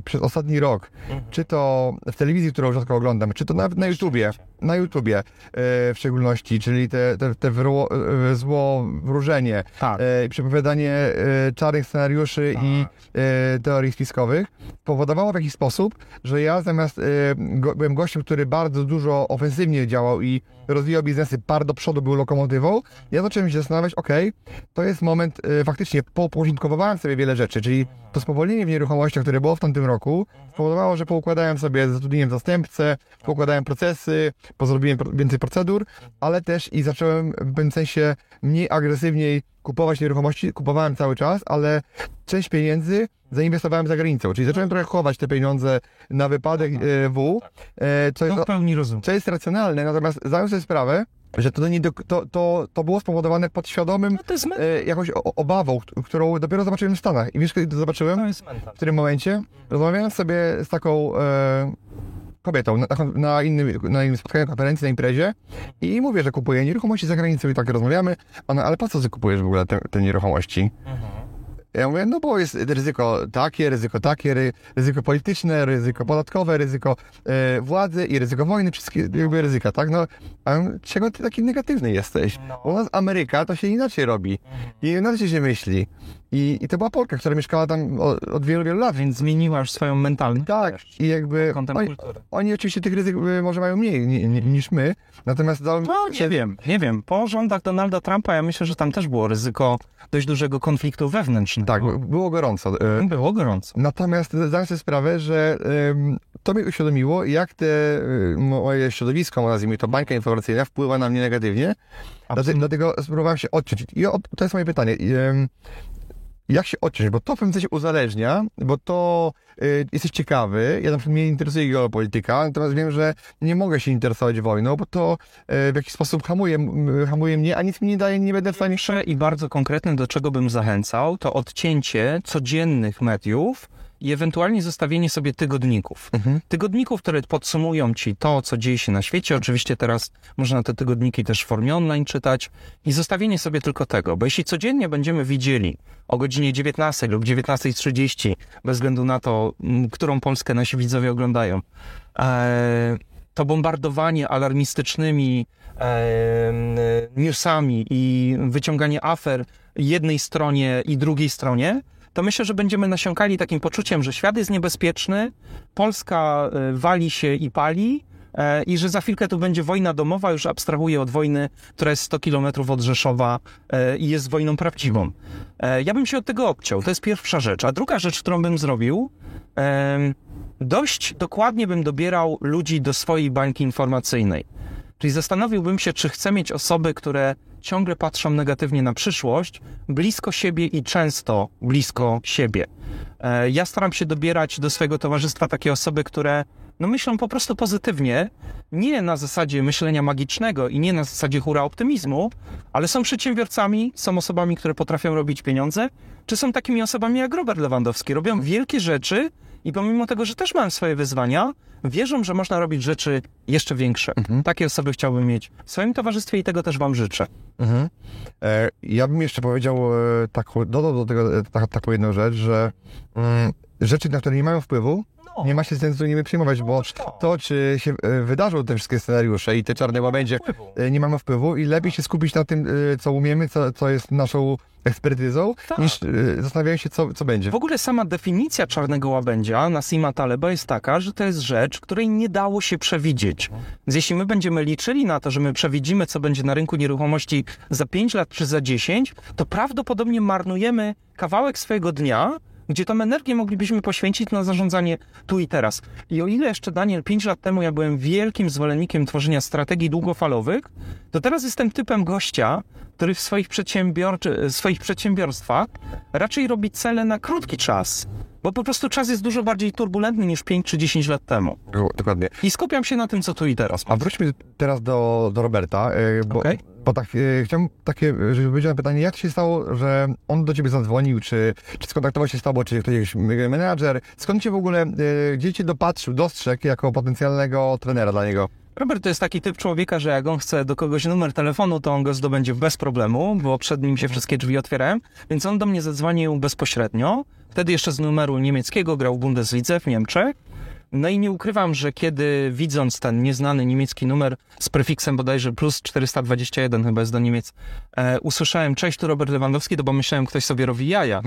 przez ostatni rok, czy to w telewizji, którą rzadko oglądam, czy to nawet na YouTubie, na YouTubie e, w szczególności, czyli te, te, te wro, e, zło wróżenie, Tak. e, przepowiadanie e, czarnych scenariuszy i e, teorii spiskowych powodowało w jakiś sposób, że ja zamiast e, go, byłem gościem, który bardzo dużo ofensywnie działał i rozwijał biznesy, par do przodu był lokomotywą, ja zacząłem się zastanawiać, okej, to jest moment, faktycznie pouporządkowałem sobie wiele rzeczy, czyli to spowolnienie w nieruchomościach, które było w tamtym roku, spowodowało, że poukładałem sobie, zatrudniłem zastępcę, poukładałem procesy, pozrobiłem więcej procedur, ale też i zacząłem w pewnym sensie mniej agresywniej kupować nieruchomości, kupowałem cały czas, ale część pieniędzy zainwestowałem za granicą, czyli zacząłem trochę chować te pieniądze na wypadek e, W, e, co jest, co jest racjonalne, natomiast zdałem sobie sprawę, że to, nie do, to, to, to było spowodowane podświadomym No e, jakąś o, obawą, kt- którą dopiero zobaczyłem w Stanach. I wiesz, kiedy to zobaczyłem? to w którym momencie rozmawiałem sobie z taką e, kobietą na, na, innym, na innym spotkaniu, konferencji, na imprezie i mówię, że kupuję nieruchomości za granicą i tak rozmawiamy. Ona, ale po co ty kupujesz w ogóle te, te nieruchomości? Ja mówię, no bo jest ryzyko takie, ryzyko takie, ry, ryzyko polityczne, ryzyko podatkowe, ryzyko e, władzy i ryzyko wojny, wszystkie jakby ryzyka, tak? No, a czego ty taki negatywny jesteś? U nas Ameryka to się inaczej robi i inaczej się myśli. I, I to była Polka, która mieszkała tam od, od wielu, wielu lat. Więc zmieniła już swoją mentalność. Tak, i jakby Kątem oni, kultury. oni oczywiście tych ryzyk y, może mają mniej ni, ni, niż my, natomiast mi No nie wiem, nie wiem. Po rządach Donalda Trumpa ja myślę, że tam też było ryzyko dość dużego konfliktu wewnętrznego. Tak, było gorąco. y, Było gorąco. Natomiast zdałem sobie sprawę, że to mi uświadomiło, jak te y, moje środowisko, nazwijmy to bańka informacyjna, wpływa na mnie negatywnie. Dlatego, Absolutnie. dlatego spróbowałem się odciąć. I to jest moje pytanie. Jak się odciąć? Bo to w pewnym sensie uzależnia, bo to y, jesteś ciekawy. Ja na przykład mnie interesuje geopolityka, natomiast wiem, że nie mogę się interesować wojną, bo to y, w jakiś sposób hamuje, hamuje mnie, a nic mi nie daje, nie będę w stanie. I bardzo konkretne, do czego bym zachęcał, to odcięcie codziennych mediów i ewentualnie zostawienie sobie tygodników. Tygodników, które podsumują ci to, co dzieje się na świecie. Oczywiście teraz można te tygodniki też w formie online czytać i zostawienie sobie tylko tego, bo jeśli codziennie będziemy widzieli o godzinie 19 lub 19.30, bez względu na to, którą Polskę nasi widzowie oglądają, e, to bombardowanie alarmistycznymi e, newsami i wyciąganie afer jednej stronie i drugiej stronie, to myślę, że będziemy nasiąkali takim poczuciem, że świat jest niebezpieczny, Polska e, wali się i pali, e, i że za chwilkę tu będzie wojna domowa, już abstrahuję od wojny, która jest 100 kilometrów od Rzeszowa e, i jest wojną prawdziwą. Ja bym się od tego obciął, to jest pierwsza rzecz. A druga rzecz, którą bym zrobił, dość dokładnie bym dobierał ludzi do swojej bańki informacyjnej. Czyli zastanowiłbym się, czy chcę mieć osoby, które ciągle patrzą negatywnie na przyszłość, blisko siebie i często blisko siebie. E, Ja staram się dobierać do swojego towarzystwa takie osoby, które no myślą po prostu pozytywnie, nie na zasadzie myślenia magicznego i nie na zasadzie hura optymizmu, ale są przedsiębiorcami, są osobami, które potrafią robić pieniądze, czy są takimi osobami jak Robert Lewandowski. Robią wielkie rzeczy i pomimo tego, że też mają swoje wyzwania, wierzą, że można robić rzeczy jeszcze większe. Takie osoby chciałbym mieć w swoim towarzystwie i tego też wam życzę. Mhm. E, ja bym jeszcze powiedział, e, taką, dodał do tego e, ta, taką jedną rzecz, że mm, rzeczy, na które nie mają wpływu. Nie ma się sensu nimi przejmować, bo Otóż to. to, czy się e, wydarzą te wszystkie scenariusze i te czarne łabędzie, e, nie mamy wpływu i lepiej się skupić na tym, e, co umiemy, co, co jest naszą ekspertyzą, Tak. niż zastanawiając się, co, co będzie. W ogóle sama definicja czarnego łabędzia Nasima Taleba jest taka, że to jest rzecz, której nie dało się przewidzieć. Więc jeśli my będziemy liczyli na to, że my przewidzimy, co będzie na rynku nieruchomości za 5 lat czy za 10, to prawdopodobnie marnujemy kawałek swojego dnia, gdzie tą energię moglibyśmy poświęcić na zarządzanie tu i teraz. I o ile jeszcze, Daniel, 5 lat temu ja byłem wielkim zwolennikiem tworzenia strategii długofalowych, to teraz jestem typem gościa, który w swoich, przedsiębiorczy, w swoich przedsiębiorstwach raczej robi cele na krótki czas. Bo po prostu czas jest dużo bardziej turbulentny niż 5 czy 10 lat temu. Dokładnie. I skupiam się na tym, co tu i teraz. A wróćmy teraz do, do Roberta, e, bo, Okej. bo tak, e, chciałem takie, żeby powiedzieć na pytanie, jak się stało, że on do ciebie zadzwonił, czy, czy skontaktował się z tobą, czy ktoś menadżer, skąd cię w ogóle, e, gdzie cię dopatrzył, dostrzegł jako potencjalnego trenera dla niego? Robert to jest taki typ człowieka, że jak on chce do kogoś numer telefonu, to on go zdobędzie bez problemu, bo przed nim się wszystkie drzwi otwierają, więc on do mnie zadzwonił bezpośrednio. Wtedy jeszcze z numeru niemieckiego grał w Bundeslidze w Niemczech. No i nie ukrywam, że kiedy widząc ten nieznany niemiecki numer z prefiksem bodajże plus 421 chyba jest do Niemiec, e, usłyszałem cześć, tu Robert Lewandowski, to pomyślałem, ktoś sobie robi jaja.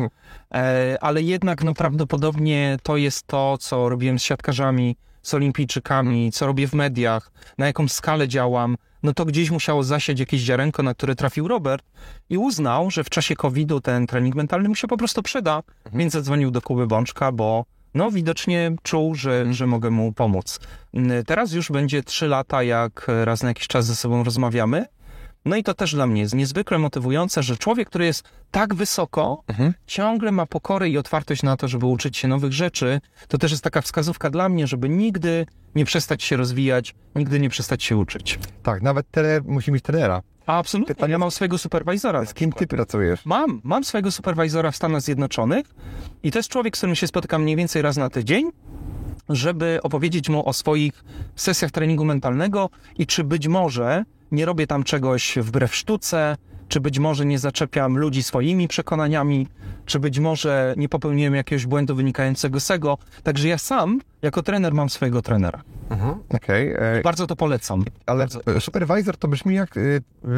E, ale jednak no prawdopodobnie to jest to, co robiłem z siatkarzami, z olimpijczykami, co robię w mediach, na jaką skalę działam, no to gdzieś musiało zasiać jakieś ziarenko, na które trafił Robert i uznał, że w czasie COVID-u ten trening mentalny mu się po prostu przyda, więc zadzwonił do Kuby Bączka, bo no widocznie czuł, że, że mogę mu pomóc. Teraz już będzie trzy lata, jak raz na jakiś czas ze sobą rozmawiamy. No i to też dla mnie jest niezwykle motywujące, że człowiek, który jest tak wysoko, ciągle ma pokorę i otwartość na to, żeby uczyć się nowych rzeczy. To też jest taka wskazówka dla mnie, żeby nigdy nie przestać się rozwijać, nigdy nie przestać się uczyć. Tak, nawet trener musi mieć trenera. A absolutnie, Pytanie- ja mam swojego superwizora. Z kim ty pracujesz? Mam, mam swojego superwizora w Stanach Zjednoczonych i to jest człowiek, z którym się spotykam mniej więcej raz na tydzień, żeby opowiedzieć mu o swoich sesjach treningu mentalnego i czy być może nie robię tam czegoś wbrew sztuce, czy być może nie zaczepiam ludzi swoimi przekonaniami, czy być może nie popełniłem jakiegoś błędu wynikającego z tego. Także ja sam, jako trener, mam swojego trenera. Okej, e, Bardzo to polecam. ale e, supervisor to brzmi jak e,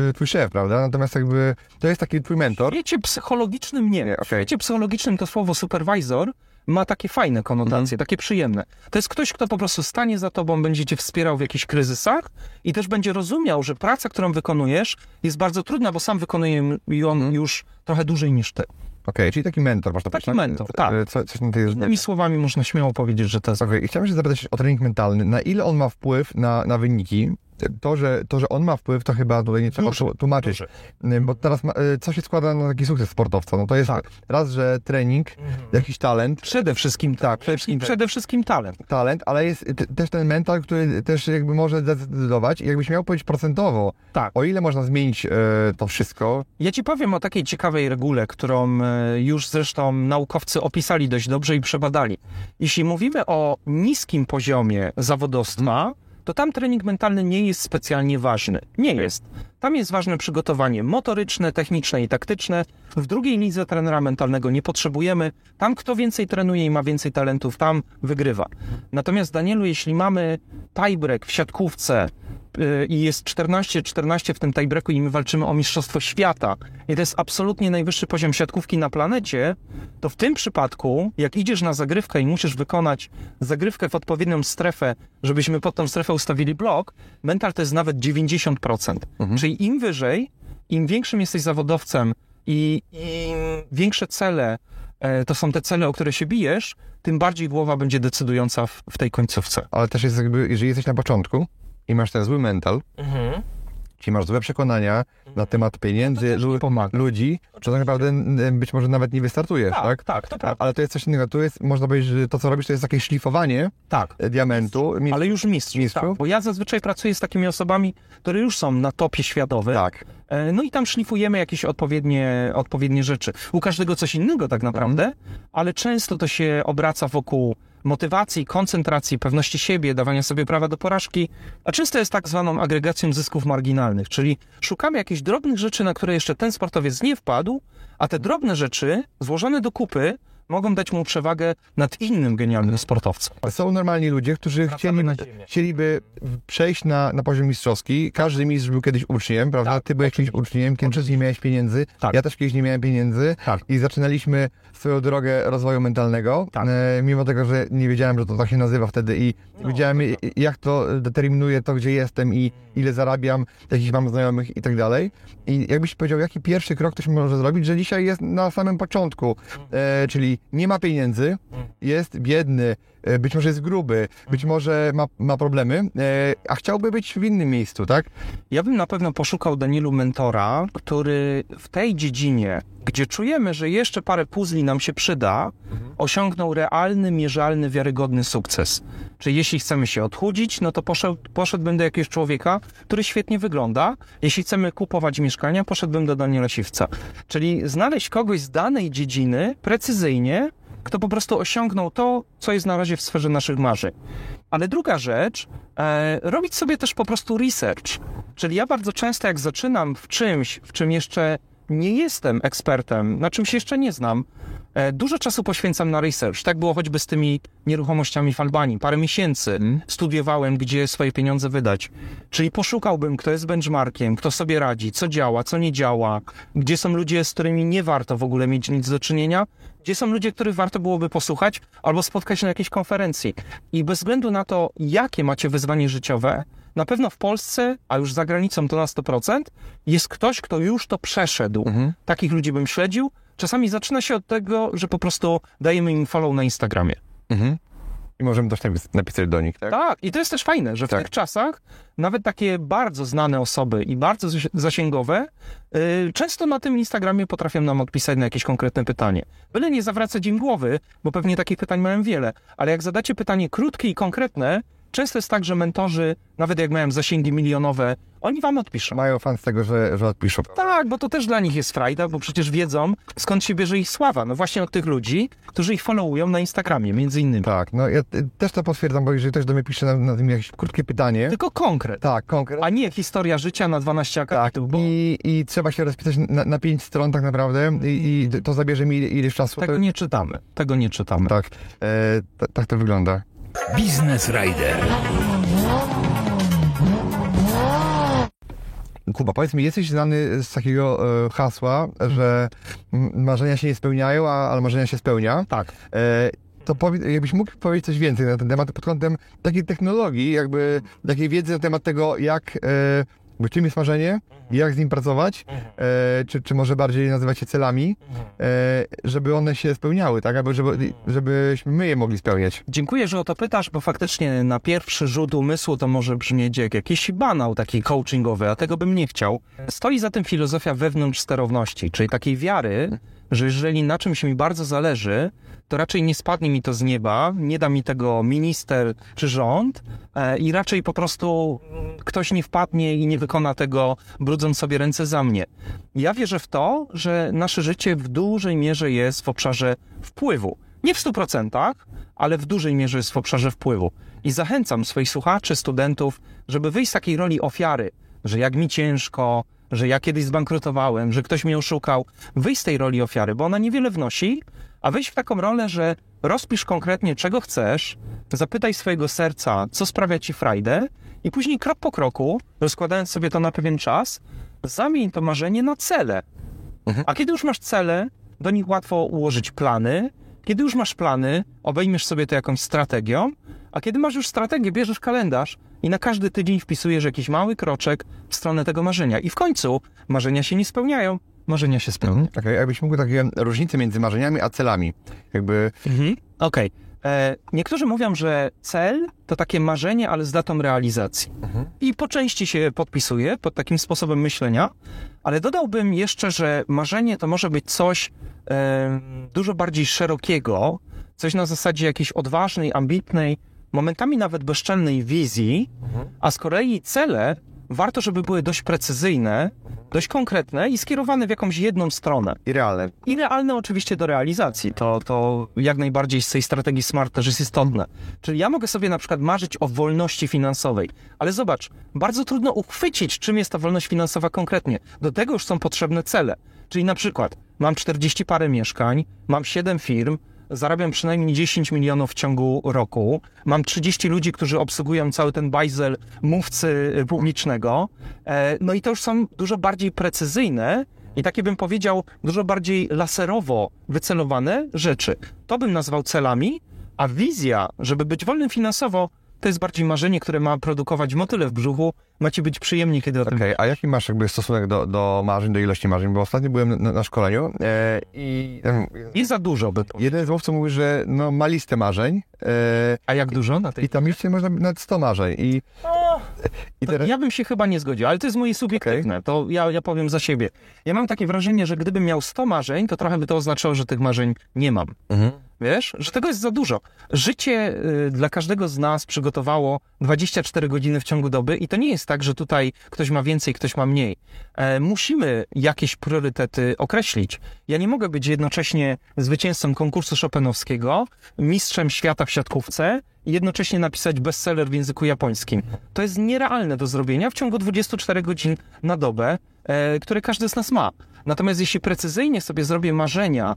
e, twój szef, prawda? Natomiast jakby to jest taki twój mentor. W świecie psychologicznym nie. Nie, W okej. świecie psychologicznym to słowo supervisor ma takie fajne konotacje, takie przyjemne. To jest ktoś, kto po prostu stanie za tobą, będzie cię wspierał w jakichś kryzysach i też będzie rozumiał, że praca, którą wykonujesz jest bardzo trudna, bo sam wykonuje ją już trochę dłużej niż ty. Okej, czyli taki mentor to Taki powiedzieć, mentor, tak. E, Co, coś na tej Innymi słowami można śmiało powiedzieć, że to jest... Okej, i chciałem się zapytać o trening mentalny. Na ile on ma wpływ na, na wyniki? To że, to, że on ma wpływ, to chyba tutaj nie trzeba Duży, tłumaczyć. duży. Y, Bo teraz, ma, y, co się składa na taki sukces sportowca? No to jest Tak. raz, że trening, jakiś talent, Przede wszystkim tak, przede wszystkim, przede wszystkim talent. talent, ale jest też ten mental, który też jakby może zdecydować. I jakbyś miał powiedzieć procentowo, Tak. o ile można zmienić e, to wszystko, Ja ci powiem o takiej ciekawej regule, którą już zresztą naukowcy opisali dość dobrze i przebadali. Jeśli mówimy o niskim poziomie zawodowstwa, to tam trening mentalny nie jest specjalnie ważny. Nie jest. Tam jest ważne przygotowanie motoryczne, techniczne i taktyczne. W drugiej lidze trenera mentalnego nie potrzebujemy. Tam kto więcej trenuje i ma więcej talentów, tam wygrywa. Natomiast Danielu, jeśli mamy tiebreak w siatkówce, i jest 14-14 w tym tiebreaku i my walczymy o mistrzostwo świata i to jest absolutnie najwyższy poziom siatkówki na planecie, to w tym przypadku, jak idziesz na zagrywkę i musisz wykonać zagrywkę w odpowiednią strefę, żebyśmy pod tą strefę ustawili blok, mental to jest nawet 90%. Czyli im wyżej, im większym jesteś zawodowcem i im większe cele e, to są te cele, o które się bijesz, tym bardziej głowa będzie decydująca w, w tej końcówce. Ale też jest jakby, jeżeli jesteś na początku i masz ten zły mental, czyli masz złe przekonania na temat pieniędzy, lu- ludzi, to tak naprawdę być może nawet nie wystartujesz, tak? tak, to A- prawda. Ale to jest coś innego. Tu jest, można powiedzieć, że to, co robisz, to jest takie szlifowanie Tak. e, diamentu. Mi- Ale już mistrz. Mistrzów? Tak, bo ja zazwyczaj pracuję z takimi osobami, które już są na topie światowym. Tak. E, No i tam szlifujemy jakieś odpowiednie, odpowiednie rzeczy. U każdego coś innego tak naprawdę, ale często to się obraca wokół motywacji, koncentracji, pewności siebie, dawania sobie prawa do porażki, a często jest tak zwaną agregacją zysków marginalnych, czyli szukamy jakichś drobnych rzeczy, na które jeszcze ten sportowiec nie wpadł, a te drobne rzeczy złożone do kupy mogą dać mu przewagę nad innym genialnym sportowcem. Są normalni ludzie, którzy chcieli, chcieliby przejść na, na poziom mistrzowski. Każdy mistrz był kiedyś uczniem, prawda? Tak, Ty byłeś kiedyś uczniem, kiedyś nie miałeś pieniędzy. Tak. Ja też kiedyś nie miałem pieniędzy. Tak. I zaczynaliśmy swoją drogę rozwoju mentalnego. Tak. E, mimo tego, że nie wiedziałem, że to tak się nazywa wtedy i No, wiedziałem, jak to determinuje to, gdzie jestem i ile zarabiam, jakich mam znajomych i tak dalej. I jakbyś powiedział, jaki pierwszy krok ktoś może zrobić, że dzisiaj jest na samym początku, e, czyli nie ma pieniędzy, jest biedny, e, być może jest gruby, być może ma, ma problemy, e, a chciałby być w innym miejscu, tak? Ja bym na pewno poszukał Danielu mentora, który w tej dziedzinie, gdzie czujemy, że jeszcze parę puzli nam się przyda, osiągnął realny, mierzalny, wiarygodny sukces. Czyli jeśli chcemy się odchudzić, no to poszedł, poszedłbym do jakiegoś człowieka, który świetnie wygląda. Jeśli chcemy kupować mieszkania, poszedłbym do Daniela Siwca. Czyli znaleźć kogoś z danej dziedziny precyzyjnie, kto po prostu osiągnął to, co jest na razie w sferze naszych marzeń. Ale druga rzecz, e, robić sobie też po prostu research. Czyli ja bardzo często, jak zaczynam w czymś, w czym jeszcze nie jestem ekspertem, na czym się jeszcze nie znam, dużo czasu poświęcam na research. Tak było choćby z tymi nieruchomościami w Albanii. Parę miesięcy studiowałem, gdzie swoje pieniądze wydać. Czyli poszukałbym, kto jest benchmarkiem, kto sobie radzi, co działa, co nie działa, gdzie są ludzie, z którymi nie warto w ogóle mieć nic do czynienia, gdzie są ludzie, których warto byłoby posłuchać albo spotkać się na jakiejś konferencji. I bez względu na to, jakie macie wyzwanie życiowe, na pewno w Polsce, a już za granicą to na 100%, jest ktoś, kto już to przeszedł. Takich ludzi bym śledził. Czasami zaczyna się od tego, że po prostu dajemy im follow na Instagramie. I możemy też napis- napisać do nich, tak? Tak, i to jest też fajne, że w Tak. tych czasach nawet takie bardzo znane osoby i bardzo zasi- zasięgowe yy, często na tym Instagramie potrafią nam odpisać na jakieś konkretne pytanie. Byle nie zawracać im głowy, bo pewnie takich pytań mają wiele, ale jak zadacie pytanie krótkie i konkretne, często jest tak, że mentorzy, nawet jak mają zasięgi milionowe, oni wam odpiszą. Mają fan z tego, że, że odpiszą. Tak, bo to też dla nich jest frajda, bo przecież wiedzą, skąd się bierze ich sława. No właśnie od tych ludzi, którzy ich followują na Instagramie, między innymi. Tak, no ja też to potwierdzam, bo jeżeli ktoś do mnie pisze na, na tym jakieś krótkie pytanie, Tylko konkret. tak, konkret, A nie historia życia na 12 tak, akapitów, bo i, i trzeba się rozpisać na, na pięć stron tak naprawdę i, i to zabierze mi ileś czasu. tego to, nie czytamy. Tego nie czytamy. Tak, e, ta- tak to wygląda. Biznes Rider. Kuba, powiedz mi, jesteś znany z takiego e, hasła, że marzenia się nie spełniają, a, ale marzenia się spełnia. Tak. E, to powiedz, jakbyś mógł powiedzieć coś więcej na ten temat pod kątem takiej technologii, jakby takiej wiedzy na temat tego, jak, e, czym jest marzenie, jak z nim pracować, e, czy, czy może bardziej nazywać się celami, e, żeby one się spełniały, tak? Aby, żeby, żebyśmy my je mogli spełniać. Dziękuję, że o to pytasz, bo faktycznie na pierwszy rzut umysłu to może brzmieć jak jakiś banał taki coachingowy, a tego bym nie chciał. Stoi za tym filozofia wewnątrz sterowności, czyli takiej wiary, że jeżeli na czymś mi bardzo zależy, to raczej nie spadnie mi to z nieba, nie da mi tego minister czy rząd e, i raczej po prostu ktoś nie wpadnie i nie wykona tego, brudząc sobie ręce za mnie. Ja wierzę w to, że nasze życie w dużej mierze jest w obszarze wpływu. Nie w 100%, ale w dużej mierze jest w obszarze wpływu. I zachęcam swoich słuchaczy, studentów, żeby wyjść z takiej roli ofiary, że jak mi ciężko, że ja kiedyś zbankrutowałem, że ktoś mnie oszukał. Wyjść z tej roli ofiary, bo ona niewiele wnosi, a wejść w taką rolę, że rozpisz konkretnie, czego chcesz, Zapytaj swojego serca, co sprawia ci frajdę i później krok po kroku, rozkładając sobie to na pewien czas, zamień to marzenie na cele. A kiedy już masz cele, do nich łatwo ułożyć plany. Kiedy już masz plany, obejmiesz sobie to jakąś strategią, a kiedy masz już strategię, bierzesz kalendarz i na każdy tydzień wpisujesz jakiś mały kroczek w stronę tego marzenia. I w końcu marzenia się nie spełniają, marzenia się spełnią. Okej, jakbyś mógł takie różnice między marzeniami a celami. Jakby, Mhm. Okej. E, Niektórzy mówią, że cel to takie marzenie, ale z datą realizacji. I po części się podpisuje pod takim sposobem myślenia, ale dodałbym jeszcze, że marzenie to może być coś e, dużo bardziej szerokiego, coś na zasadzie jakiejś odważnej, ambitnej, momentami nawet bezczelnej wizji, a z kolei cele warto, żeby były dość precyzyjne, dość konkretne i skierowane w jakąś jedną stronę. i realne. I realne oczywiście do realizacji. To, to jak najbardziej z tej strategii SMART też jest istotne. Czyli ja mogę sobie na przykład marzyć o wolności finansowej, ale zobacz, bardzo trudno uchwycić, czym jest ta wolność finansowa konkretnie. Do tego już są potrzebne cele. Czyli na przykład mam 40 parę mieszkań, mam 7 firm, zarabiam przynajmniej 10 milionów w ciągu roku, mam 30 ludzi, którzy obsługują cały ten bajzel mówcy y, publicznego, e, no i to już są dużo bardziej precyzyjne i takie bym powiedział dużo bardziej laserowo wycelowane rzeczy. To bym nazwał celami, a wizja, żeby być wolnym finansowo, to jest bardziej marzenie, które ma produkować motyle w brzuchu, ma ci być przyjemnie, kiedy o tym Okej, a jaki masz jakby stosunek do, do marzeń, do ilości marzeń? Bo ostatnio byłem na, na szkoleniu e, i tam Nie za dużo by to. jeden z mówców mówi, że no, ma listę marzeń e, A jak dużo na tej i tam liście można nawet 100 marzeń. I, i teraz... Ja bym się chyba nie zgodził, ale to jest moje subiektywne. To ja, ja powiem za siebie. Ja mam takie wrażenie, że gdybym miał 100 marzeń, to trochę by to oznaczało, że tych marzeń nie mam. Mhm. Wiesz, że tego jest za dużo. Życie y, dla każdego z nas przygotowało 24 godziny w ciągu doby i to nie jest tak, że tutaj ktoś ma więcej, ktoś ma mniej. E, musimy jakieś priorytety określić. Ja nie mogę być jednocześnie zwycięzcą konkursu Chopinowskiego, mistrzem świata w siatkówce i jednocześnie napisać bestseller w języku japońskim. To jest nierealne do zrobienia w ciągu 24 godzin na dobę, e, które każdy z nas ma. Natomiast jeśli precyzyjnie sobie zrobię marzenia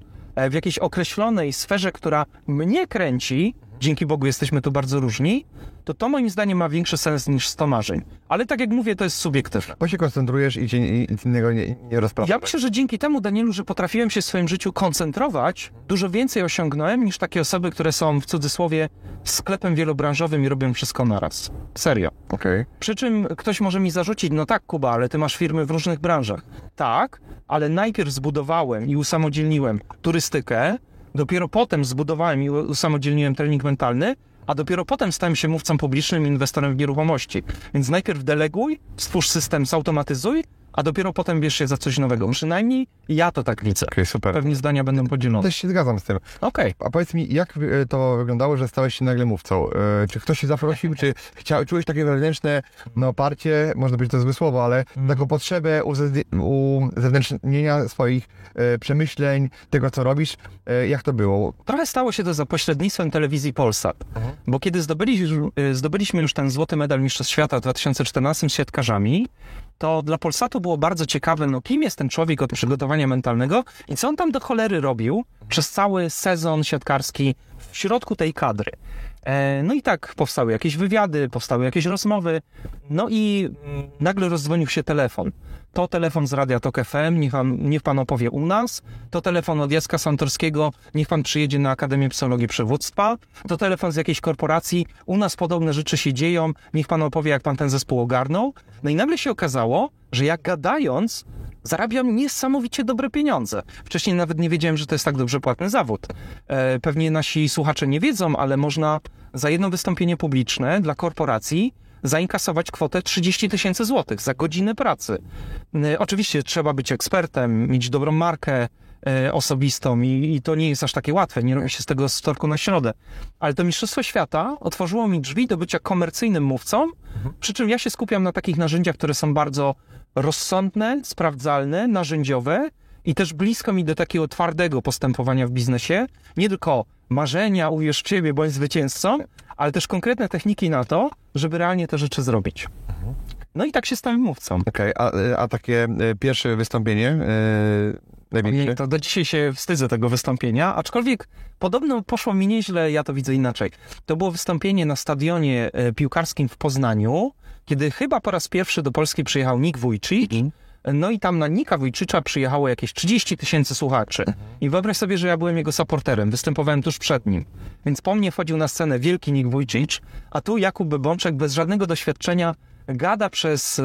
w jakiejś określonej sferze, która mnie kręci, dzięki Bogu jesteśmy tu bardzo różni, to to moim zdaniem ma większy sens niż 100 marzeń. Ale tak jak mówię, to jest subiektywne. Bo się koncentrujesz i, cię, i nic innego nie, nie rozprasza. Ja myślę, że dzięki temu, Danielu, że potrafiłem się w swoim życiu koncentrować, dużo więcej osiągnąłem niż takie osoby, które są w cudzysłowie sklepem wielobranżowym i robią wszystko naraz. Serio. Okej. Przy czym ktoś może mi zarzucić, no tak, Kuba, ale ty masz firmy w różnych branżach. Tak, ale najpierw zbudowałem i usamodzielniłem turystykę, dopiero potem zbudowałem i usamodzielniłem trening mentalny, a dopiero potem stałem się mówcą publicznym inwestorem w nieruchomości. Więc najpierw deleguj, stwórz system, zautomatyzuj, a dopiero potem bierz się za coś nowego. Przynajmniej ja to tak widzę. Okej, super. Pewnie zdania będą podzielone. Też się zgadzam z tym. Okej. A powiedz mi, jak e, to wyglądało, że stałeś się nagle mówcą? E, Czy ktoś się zaprosił, czy chcia, czułeś takie wewnętrzne no, parcie, można powiedzieć to złe słowo, ale taką potrzebę uzewnętrznienia- swoich e, przemyśleń, tego co robisz? Jak to było? Trochę stało się to za pośrednictwem telewizji Polsat, bo kiedy zdobyliśmy, zdobyliśmy już ten złoty medal Mistrzostw Świata w 2014 z siatkarzami, to dla Polsatu było bardzo ciekawe, no kim jest ten człowiek od przygotowania mentalnego i co on tam do cholery robił przez cały sezon siatkarski w środku tej kadry. E, No i tak powstały jakieś wywiady, powstały jakieś rozmowy, no i nagle rozdzwonił się telefon. To telefon z Radia Tok FM, niech pan, niech pan opowie u nas. To telefon od Jacka Santorskiego, niech pan przyjedzie na Akademię Psychologii Przywództwa. To telefon z jakiejś korporacji, u nas podobne rzeczy się dzieją, niech pan opowie, jak pan ten zespół ogarnął. No i nagle się okazało, że jak gadając, zarabiam niesamowicie dobre pieniądze. Wcześniej nawet nie wiedziałem, że to jest tak dobrze płatny zawód. E, pewnie nasi słuchacze nie wiedzą, ale można za jedno wystąpienie publiczne dla korporacji zainkasować kwotę 30 tysięcy złotych za godzinę pracy. E, Oczywiście trzeba być ekspertem, mieć dobrą markę e, osobistą i, i to nie jest aż takie łatwe, nie robi się z tego z wtorku na środę. Ale to Mistrzostwo Świata otworzyło mi drzwi do bycia komercyjnym mówcą, przy czym ja się skupiam na takich narzędziach, które są bardzo rozsądne, sprawdzalne, narzędziowe i też blisko mi do takiego twardego postępowania w biznesie. Nie tylko marzenia, uwierz w siebie, bądź zwycięzcą, ale też konkretne techniki na to, żeby realnie te rzeczy zrobić. No i tak się stałem mówcą. Okej, a, a takie e, pierwsze wystąpienie, największy? Nie, to do dzisiaj się wstydzę tego wystąpienia, aczkolwiek podobno poszło mi nieźle, ja to widzę inaczej. To było wystąpienie na stadionie e, piłkarskim w Poznaniu, kiedy chyba po raz pierwszy do Polski przyjechał Nick Wójcik. No i tam na Nika Wójcicza przyjechało jakieś 30 tysięcy słuchaczy. I wyobraź sobie, że ja byłem jego supporterem, występowałem tuż przed nim. Więc po mnie wchodził na scenę wielki Nick Wójcicz, a tu Jakub Bebączek bez żadnego doświadczenia gada przez e,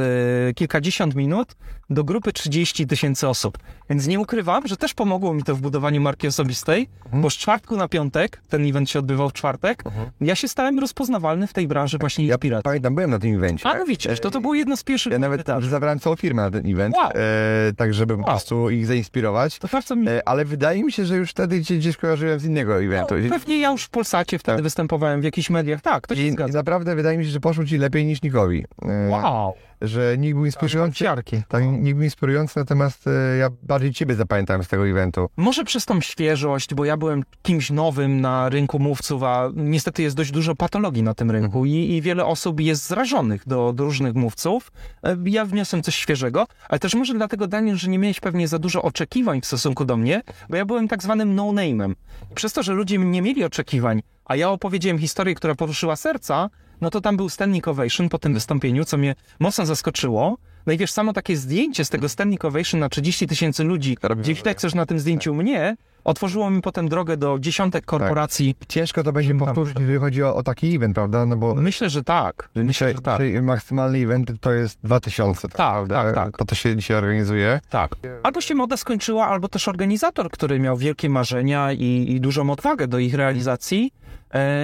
kilkadziesiąt minut do grupy 30 tysięcy osób. Więc nie ukrywam, że też pomogło mi to w budowaniu marki osobistej, bo z czwartku na piątek, ten event się odbywał w czwartek, ja się stałem rozpoznawalny w tej branży właśnie Ja inspiracji. pamiętam, byłem na tym evencie. A no widzisz, to to było jedno z pierwszych Ja nawet wydarzeń. zabrałem całą firmę na ten event, Wow. e, tak żeby po Wow. prostu ich zainspirować. To bardzo mi... E, ale wydaje mi się, że już wtedy cię gdzieś kojarzyłem z innego eventu. I- Pewnie ja już w Polsacie wtedy Tak. występowałem w jakichś mediach. Tak, to się I, I zgadza. naprawdę wydaje mi się, że poszło ci lepiej niż Nikowi. E, Wow. Że nikt był inspirujący. Siarki. Tak, nikt był inspirujący, natomiast e, ja bardziej ciebie zapamiętałem z tego eventu. Może przez tą świeżość, bo ja byłem kimś nowym na rynku mówców, a niestety jest dość dużo patologii na tym rynku i, i wiele osób jest zrażonych do, do różnych mówców. E, Ja wniosłem coś świeżego, ale też może dlatego, Daniel, że nie miałeś pewnie za dużo oczekiwań w stosunku do mnie, bo ja byłem tak zwanym no-name'em. I Przez to, że ludzie nie mieli oczekiwań, a ja opowiedziałem historię, która poruszyła serca, no to tam był standing ovation po tym wystąpieniu, co mnie mocno zaskoczyło. No i wiesz, samo takie zdjęcie z tego standing ovation na 30 tysięcy ludzi, Robi gdzie wrażenie. chcesz na tym zdjęciu mnie, otworzyło mi potem drogę do dziesiątek korporacji. Ciężko to będzie powtórzyć, jeżeli chodzi o, o taki event, prawda? No bo Myślę, że tak. Myślę, dzisiaj, że tak. dzisiaj maksymalny event to jest 2000. Tak, tak, tak. To, to się dzisiaj organizuje. Tak. Albo się moda skończyła, albo też organizator, który miał wielkie marzenia i, i dużą odwagę do ich realizacji,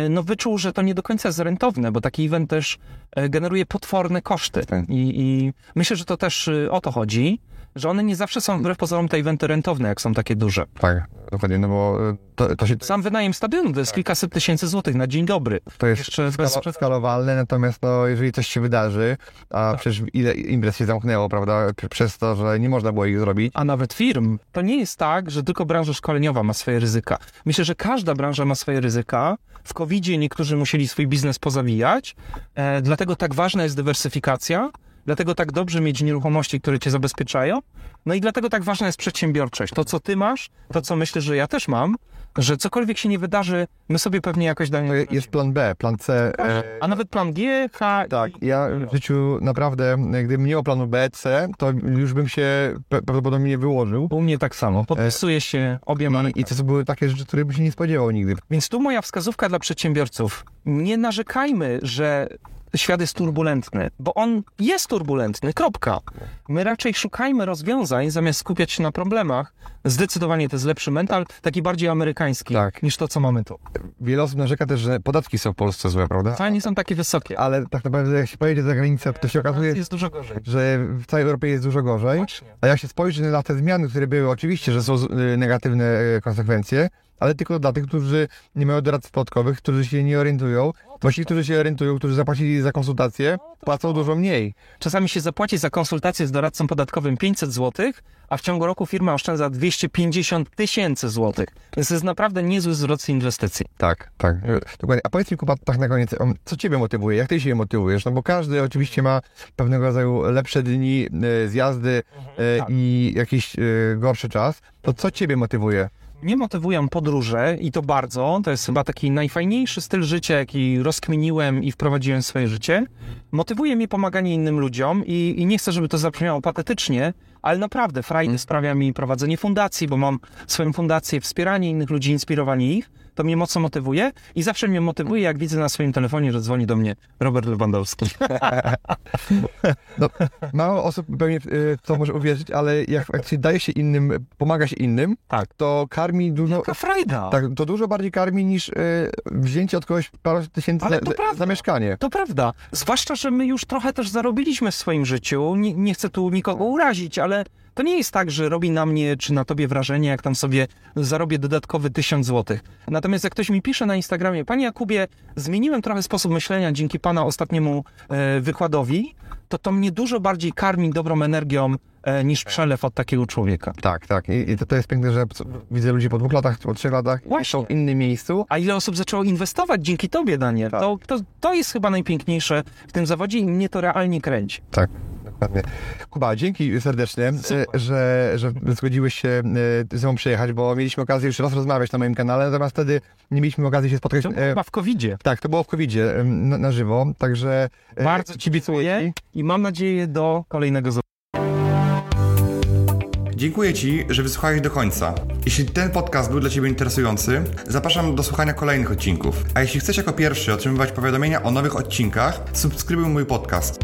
no wyczuł, że to nie do końca jest rentowne, bo taki event też e, generuje potworne koszty. Tak. I, I myślę, że to też y, o to chodzi, że one nie zawsze są wbrew pozorom te eventy rentowne, jak są takie duże. Tak, dokładnie, no bo e, to, to się Sam wynajem stadionu to jest kilkaset tysięcy złotych na dzień dobry. to jest Jeszcze bez skala- skalowalne, natomiast no, jeżeli coś się wydarzy, a przecież ile imprez się zamknęło, prawda, przez to, że nie można było ich zrobić, a nawet firm. To nie jest tak, że tylko branża szkoleniowa ma swoje ryzyka. Myślę, że każda branża ma swoje ryzyka. W covid niektórzy musieli swój biznes pozawijać, e, dlatego tak ważna jest dywersyfikacja, dlatego tak dobrze mieć nieruchomości, które cię zabezpieczają, no i dlatego tak ważna jest przedsiębiorczość. To, co ty masz, to, co myślę, że ja też mam, że cokolwiek się nie wydarzy, my sobie pewnie jakoś damy... jest plan B, plan C. E, A nawet plan G, H... tak, ja w życiu naprawdę, gdybym nie miał planu B, C, to już bym się prawdopodobnie wyłożył. U mnie tak samo. Podpisuję się obiema I, I to były takie rzeczy, których bym się nie spodziewał nigdy. Więc tu moja wskazówka dla przedsiębiorców. Nie narzekajmy, że świat jest turbulentny, bo on jest turbulentny, kropka. My raczej szukajmy rozwiązań, zamiast skupiać się na problemach. Zdecydowanie to jest lepszy mental, taki bardziej amerykański, Tak. niż to, co mamy tu. Wiele osób narzeka też, że podatki są w Polsce złe, prawda? Wcale nie są takie wysokie, Ale tak naprawdę jak się pojedzie za granicę, to się okazuje, jest dużo gorzej. że w całej Europie jest dużo gorzej. Właśnie. A jak się spojrzy na te zmiany, które były, oczywiście, że są y, negatywne y, konsekwencje, ale tylko dla tych, którzy nie mają doradców podatkowych, którzy się nie orientują. Ci, którzy się orientują, którzy zapłacili za konsultację, płacą dużo mniej. Czasami się zapłaci za konsultację z doradcą podatkowym 500 zł, a w ciągu roku firma oszczędza 250 tysięcy złotych. Więc to jest naprawdę niezły zwrot z inwestycji. Tak, tak. Dokładnie. A powiedz mi, Kuba, tak na koniec, co ciebie motywuje? Jak ty się motywujesz? No bo każdy oczywiście ma pewnego rodzaju lepsze dni, y, zjazdy y, tak. i jakiś y, gorszy czas. To co ciebie motywuje? Mnie motywują podróże i to bardzo. To jest chyba taki najfajniejszy styl życia, jaki rozkminiłem i wprowadziłem w swoje życie. Motywuje mnie pomaganie innym ludziom i, i nie chcę, żeby to zabrzmiało patetycznie, ale naprawdę frajdę sprawia mi prowadzenie fundacji, bo mam swoją fundację, wspieranie innych ludzi, inspirowanie ich. To mnie mocno motywuje i zawsze mnie motywuje, jak widzę na swoim telefonie, że dzwoni do mnie Robert Lewandowski. *laughs* No, mało osób pewnie y, w to może uwierzyć, ale jak, się daje się innym, pomaga się innym, Tak. to karmi dużo... Jaka frajda! Tak, to dużo bardziej karmi niż y, wzięcie od kogoś parę tysięcy Ale za, to prawda. za mieszkanie. To prawda. Zwłaszcza, że my już trochę też zarobiliśmy w swoim życiu. Nie, nie chcę tu nikogo urazić, ale to nie jest tak, że robi na mnie czy na tobie wrażenie, jak tam sobie zarobię dodatkowy tysiąc złotych. Natomiast jak ktoś mi pisze na Instagramie, panie Jakubie, zmieniłem trochę sposób myślenia dzięki pana ostatniemu e, wykładowi, to to mnie dużo bardziej karmi dobrą energią e, niż przelew od takiego człowieka. Tak, tak. I, i to, to jest piękne, że widzę ludzi po dwóch latach, po trzech latach Właśnie. są w innym miejscu. A ile osób zaczęło inwestować dzięki tobie, Daniel? Tak. To, to, to jest chyba najpiękniejsze w tym zawodzie i mnie to realnie kręci. Tak. Dokładnie. Kuba, dzięki serdeczne, e, że, że zgodziłeś się e, ze mną przyjechać, bo mieliśmy okazję już raz rozmawiać na moim kanale, natomiast wtedy nie mieliśmy okazji się spotkać. To e, chyba w COVID-zie. Tak, to było w covid na, na żywo, także... Bardzo ci kibicuję i mam nadzieję do kolejnego zobaczenia. Dziękuję Ci, że wysłuchałeś do końca. Jeśli ten podcast był dla Ciebie interesujący, zapraszam do słuchania kolejnych odcinków. A jeśli chcesz jako pierwszy otrzymywać powiadomienia o nowych odcinkach, subskrybuj mój podcast.